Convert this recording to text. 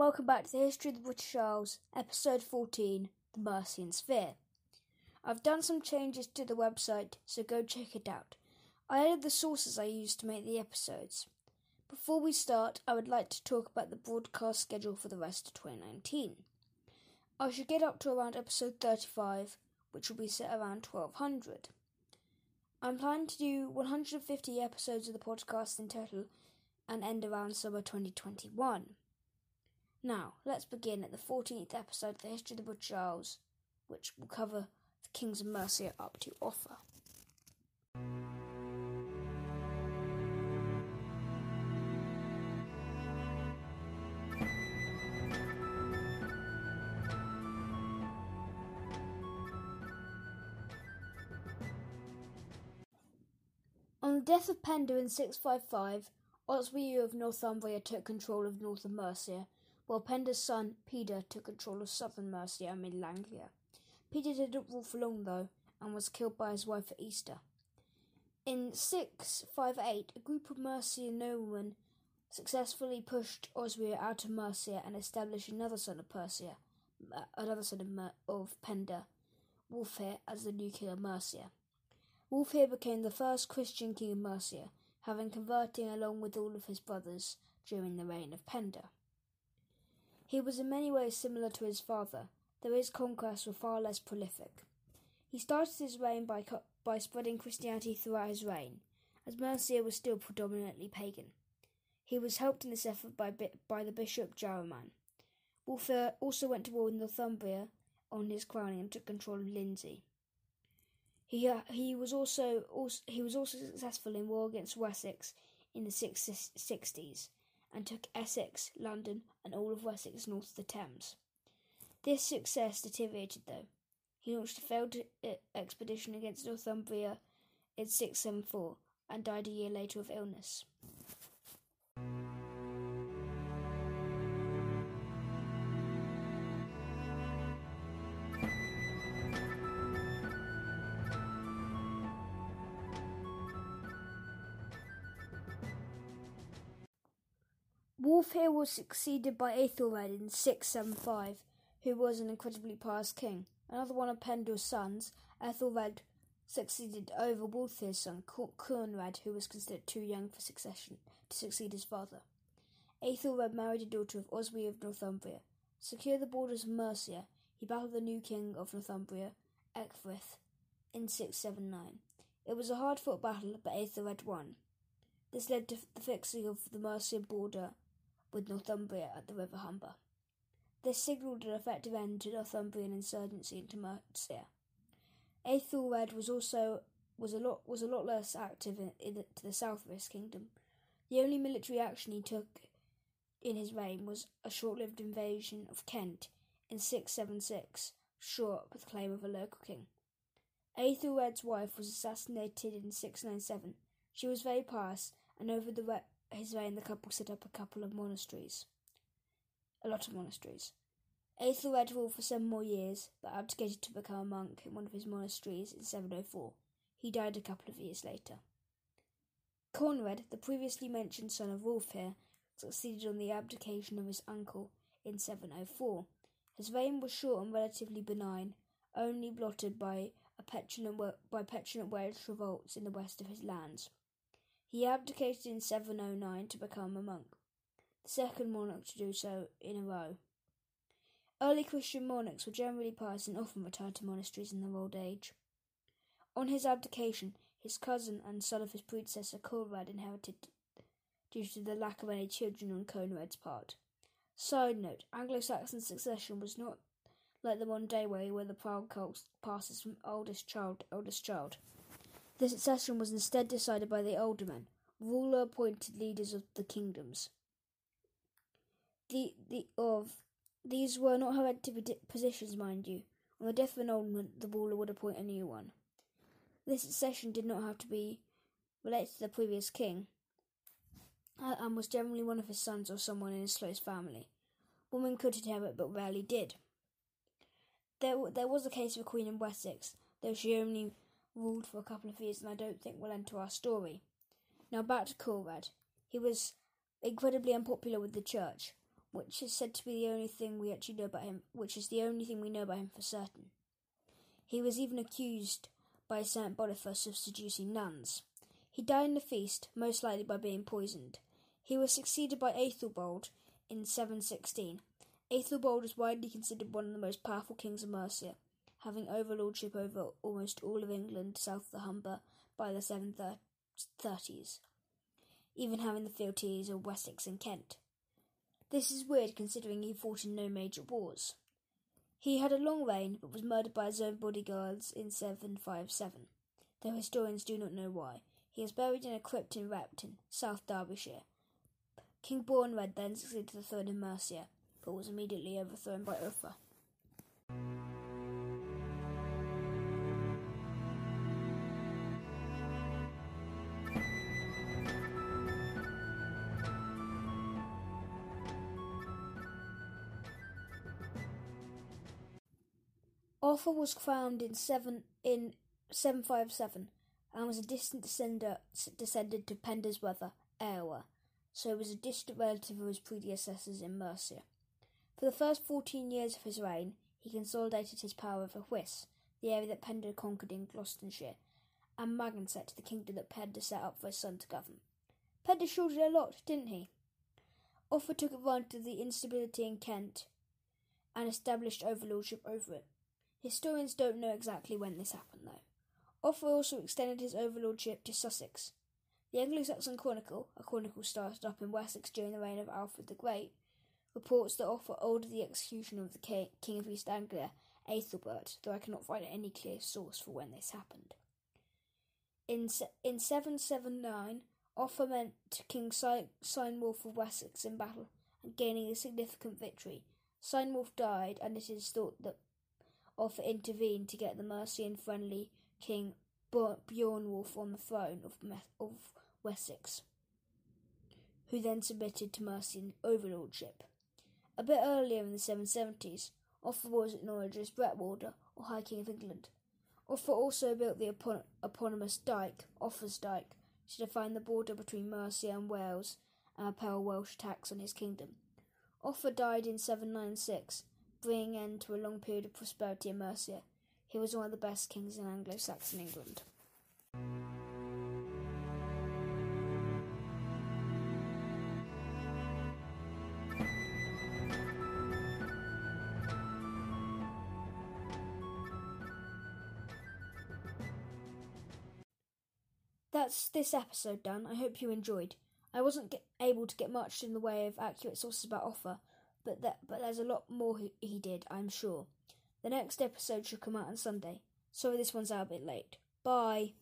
Welcome back to the History of the British Isles, episode 14, The Mercian Sphere. I've done some changes to the website, so go check it out. I added the sources I used to make the episodes. Before we start, I would like to talk about the broadcast schedule for the rest of 2019. I should get up to around episode 35, which will be set around 1200. I'm planning to do 150 episodes of the podcast in total and end around summer 2021. Now, let's begin at the 14th episode of the History of the Isles, which will cover the kings of Mercia up to Offa. On the death of Penda in 655, Oswiu of Northumbria took control of northern Mercia while Penda's son Peada took control of southern Mercia and Anglia. Peada didn't rule for long though, and was killed by his wife at Easter. In 658, a group of Mercian noblemen successfully pushed Oswiu out of Mercia and established another son of Persia, uh, another son of, Mer- of Penda, Wulfhere, as the new king of Mercia. Wulfhere became the first Christian king of Mercia, having converting along with all of his brothers during the reign of Penda. He was in many ways similar to his father, though his conquests were far less prolific. He started his reign by, by spreading Christianity throughout his reign, as Mercia was still predominantly pagan. He was helped in this effort by, by the bishop Jaruman. Wulfhere also went to war with Northumbria on his crowning and took control of Lindsey. He, uh, he was also, also he was also successful in war against Wessex in the 660s, and took Essex, London, and all of Wessex north of the Thames. This success deteriorated, though. He launched a failed uh, expedition against Northumbria in 674 and died a year later of illness. Wulfhere was succeeded by Aethelred in 675, who was an incredibly pious king. Another one of Penda's sons, Aethelred, succeeded over Wulfhere's son, Coenred, who was considered too young for succession to succeed his father. Aethelred married a daughter of Oswy of Northumbria. Secure the borders of Mercia, he battled the new king of Northumbria, Ecgfrith, in 679. It was a hard fought battle, but Aethelred won. This led to the fixing of the Mercian border with Northumbria at the River Humber. This signalled an effective end to Northumbrian insurgency into Mercia. Aethelred was also was a lot was a lot less active in, in the, to the south of his kingdom. The only military action he took in his reign was a short-lived invasion of Kent in 676, short with the claim of a local king. Aethelred's wife was assassinated in 697. She was very pious, and over the his reign, the couple set up a couple of monasteries. A lot of monasteries. Aethelred ruled for seven more years, but abdicated to become a monk in one of his monasteries in 704. He died a couple of years later. Coenred, the previously mentioned son of Wulfhere, succeeded on the abdication of his uncle in 704. His reign was short and relatively benign, only blotted by a petulant, by petulant Welsh revolts in the west of his lands. He abdicated in 709 to become a monk, the second monarch to do so in a row. Early Christian monarchs were generally pious and often retired to monasteries in their old age. On his abdication, his cousin and son of his predecessor Conrad inherited due to the lack of any children on Coenred's part. Side note, Anglo-Saxon succession was not like the modern day way where the proud cult passes from oldest child to eldest child. The succession was instead decided by the aldermen, ruler appointed leaders of the kingdoms. The, the of these were not hereditary positions, mind you. On the death of an alderman, the ruler would appoint a new one. This succession did not have to be related to the previous king, uh, and was generally one of his sons or someone in his close family. Women could inherit, but rarely did. There, there was a case of a queen in Wessex, though she only ruled for a couple of years and I don't think will enter our story. Now back to Coenred. He was incredibly unpopular with the church. which is said to be the only thing we actually know about him, which is the only thing we know about him for certain. He was even accused by Saint Boniface of seducing nuns. He died in the feast, most likely by being poisoned. He was succeeded by Aethelbald in 716. Aethelbald is widely considered one of the most powerful kings of Mercia, having overlordship over almost all of England south of the Humber by the 730s, even having the fealties of Wessex and Kent. This is weird considering he fought in no major wars. He had a long reign but was murdered by his own bodyguards in 757, though historians do not know why. He is buried in a crypt in Repton, South Derbyshire. King Beornred then succeeded to the throne in Mercia, but was immediately overthrown by Offa. Offa was crowned in seven in seven five seven, and was a distant descendant to Penda's brother Eowa, so he was a distant relative of his predecessors in Mercia. For the first fourteen years of his reign, he consolidated his power over Hwys, the area that Penda conquered in Gloucestershire, and Magonsæte, the kingdom that Penda set up for his son to govern. Penda sure did a lot, didn't he? Offa took advantage of the instability in Kent and established overlordship over it. Historians don't know exactly when this happened, though. Offa also extended his overlordship to Sussex. The Anglo Saxon Chronicle, a chronicle started up in Wessex during the reign of Alfred the Great, reports that Offa ordered the execution of the King of East Anglia, Aethelbert, though I cannot find any clear source for when this happened. In, in 779, Offa met King Cynewulf of Wessex in battle and gaining a significant victory. Cynewulf died, and it is thought that Offa intervened to get the Mercian friendly King Beornwulf on the throne of, of Wessex, who then submitted to Mercian overlordship. A bit earlier in the 770s, Offa was acknowledged as Bretwalda, or High King of England. Offa also built the eponymous dike, Offa's Dyke, to define the border between Mercia and Wales and repel Welsh attacks on his kingdom. Offa died in 796, bringing end to a long period of prosperity in Mercia. He was one of the best kings in Anglo Saxon England. That's this episode done. I hope you enjoyed. I wasn't able to get much in the way of accurate sources about Offa, but that but there's a lot more he, he did, I'm sure. The next episode should come out on Sunday. Sorry this one's out a bit late. Bye.